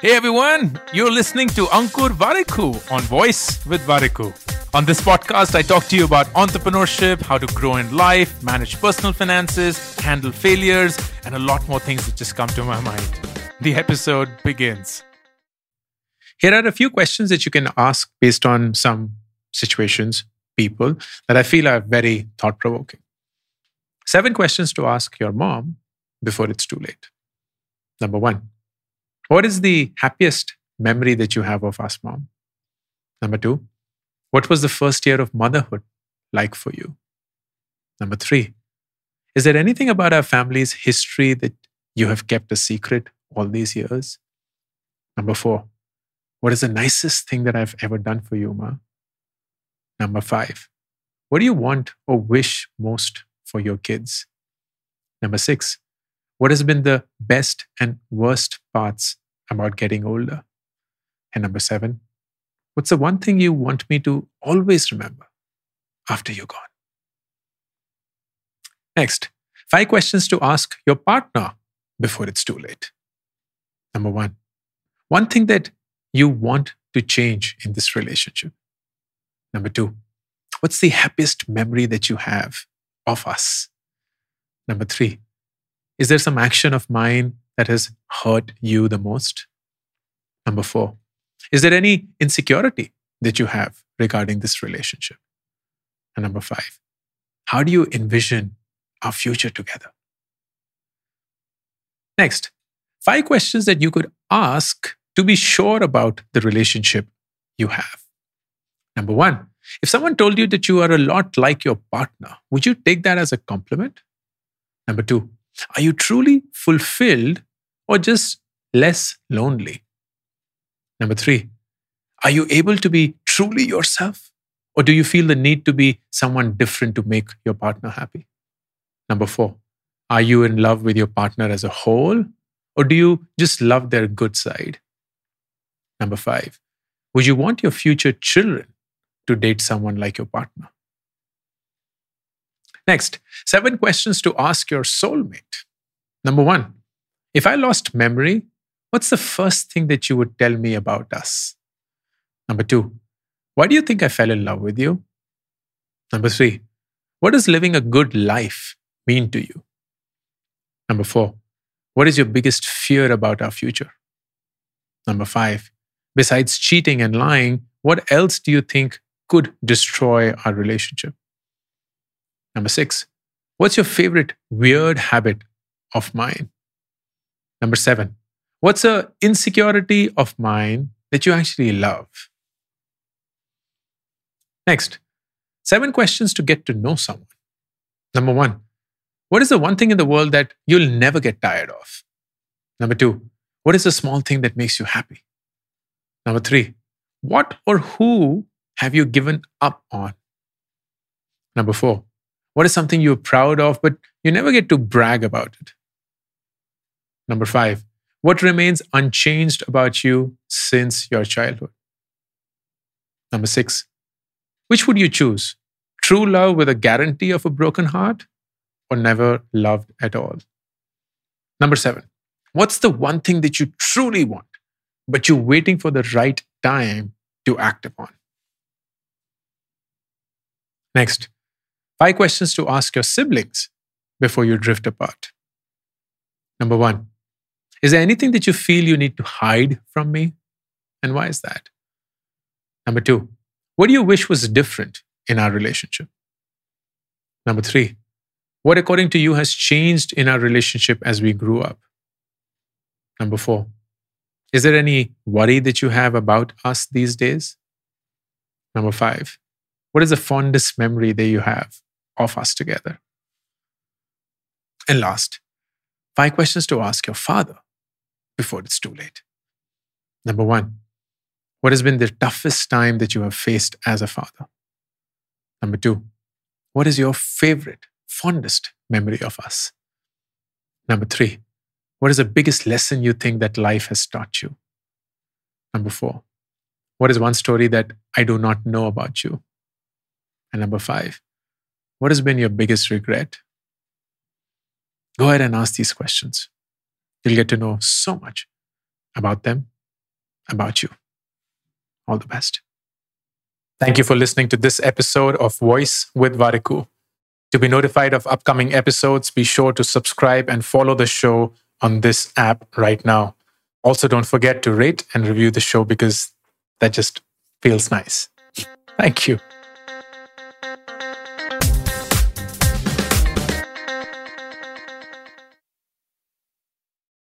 Hey everyone, you're listening to Ankur Warikoo on Voice with Warikoo. On this podcast, I talk to you about entrepreneurship, how to grow in life, manage personal finances, handle failures, and a lot more things that just come to my mind. The episode begins. Here are a few questions that you can ask based on some situations, people that I feel are very thought provoking. Seven questions to ask your mom before it's too late. Number one, what is the happiest memory that you have of us, mom? Number two, what was the first year of motherhood like for you? Number three, is there anything about our family's history that you have kept a secret all these years? Number four, what is the nicest thing that I've ever done for you, Ma? Number five, what do you want or wish most for your kids? Number six, what has been the best and worst parts about getting older? And number seven, what's the one thing you want me to always remember after you're gone? Next, five questions to ask your partner before it's too late. Number one, one thing that you want to change in this relationship. Number two, what's the happiest memory that you have of us? Number three, is there some action of mine that has hurt you the most? Number four, is there any insecurity that you have regarding this relationship? And number five, how do you envision our future together? Next, five questions that you could ask to be sure about the relationship you have. Number one, if someone told you that you are a lot like your partner, would you take that as a compliment? Number two, are you truly fulfilled or just less lonely? Number three, are you able to be truly yourself? Or do you feel the need to be someone different to make your partner happy? Number four, are you in love with your partner as a whole? Or do you just love their good side? Number five, would you want your future children to date someone like your partner? Next, seven questions to ask your soulmate. Number one, if I lost memory, what's the first thing that you would tell me about us? Number two, why do you think I fell in love with you? Number three, what does living a good life mean to you? Number four, what is your biggest fear about our future? Number five, besides cheating and lying, what else do you think could destroy our relationship? Number six, what's your favorite weird habit of mine? Number seven, what's a insecurity of mine that you actually love? Next, seven questions to get to know someone. Number one, what is the one thing in the world that you'll never get tired of? Number two, what is the small thing that makes you happy? Number three, what or who have you given up on? Number four, what is something you're proud of, but you never get to brag about it? Number five, what remains unchanged about you since your childhood? Number six, which would you choose? True love with a guarantee of a broken heart or never loved at all? Number seven, what's the one thing that you truly want, but you're waiting for the right time to act upon? Next, Five questions to ask your siblings before you drift apart. Number one, is there anything that you feel you need to hide from me? And why is that? Number two, what do you wish was different in our relationship? Number three, what according to you has changed in our relationship as we grew up? Number four, is there any worry that you have about us these days? Number five, what is the fondest memory that you have of us together. And last, five questions to ask your father before it's too late. Number one, what has been the toughest time that you have faced as a father? Number two, what is your favorite, fondest memory of us? Number three, what is the biggest lesson you think that life has taught you? Number four, what is one story that I do not know about you? And number five, what has been your biggest regret? Go ahead and ask these questions. You'll get to know so much about them, about you. All the best. Thank you for listening to this episode of Voice with Warikoo. To be notified of upcoming episodes, be sure to subscribe and follow the show on this app right now. Also, don't forget to rate and review the show because that just feels nice. Thank you.